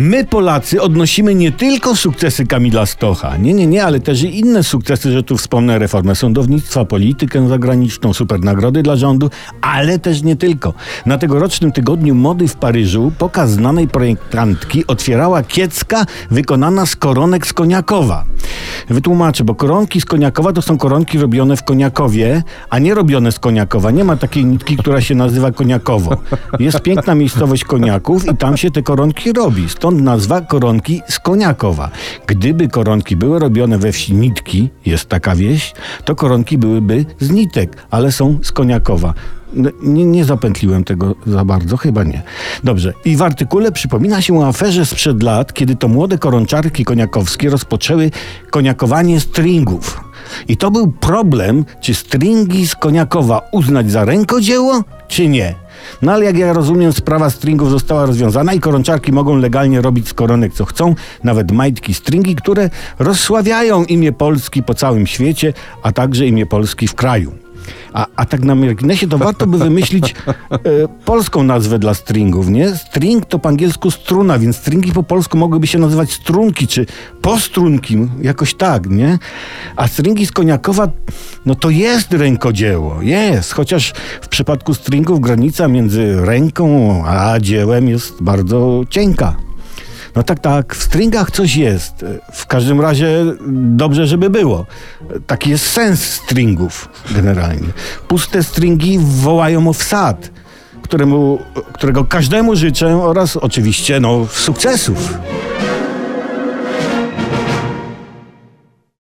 My Polacy odnosimy nie tylko sukcesy Kamila Stocha, nie, nie, nie, ale też i inne sukcesy, że tu wspomnę reformę sądownictwa, politykę zagraniczną, super nagrody dla rządu, ale też nie tylko. Na tegorocznym tygodniu mody w Paryżu pokaz znanej projektantki otwierała kiecka wykonana z koronek z Koniakowa. Wytłumaczę, bo koronki z Koniakowa to są koronki robione w Koniakowie, a nie robione z Koniakowa. Nie ma takiej nitki, która się nazywa Koniakowo. Jest piękna miejscowość Koniaków i tam się te koronki robi. Stąd nazwa koronki z Koniakowa. Gdyby koronki były robione we wsi Nitki, jest taka wieś, to koronki byłyby z nitek, ale są z Koniakowa. No, Nie, nie zapętliłem tego za bardzo, chyba nie. Dobrze. I w artykule przypomina się o aferze sprzed lat, kiedy to młode koronczarki koniakowskie rozpoczęły koniakowanie stringów. I to był problem, czy stringi z Koniakowa uznać za rękodzieło, czy nie. No ale jak ja rozumiem, sprawa stringów została rozwiązana i koronczarki mogą legalnie robić z koronek co chcą, nawet majtki stringi, które rozsławiają imię Polski po całym świecie, a także imię Polski w kraju. A, a tak na marginesie to warto by wymyślić e, polską nazwę dla stringów, nie? String to po angielsku struna, więc stringi po polsku mogłyby się nazywać strunki, czy postrunki, jakoś tak, nie? A stringi z Koniakowa, no to jest rękodzieło, jest, chociaż w przypadku stringów granica między ręką a dziełem jest bardzo cienka. No tak, tak, w stringach coś jest. W każdym razie dobrze, żeby było. Taki jest sens stringów generalnie. Puste stringi wołają o wsad, któremu, którego każdemu życzę oraz oczywiście no, sukcesów.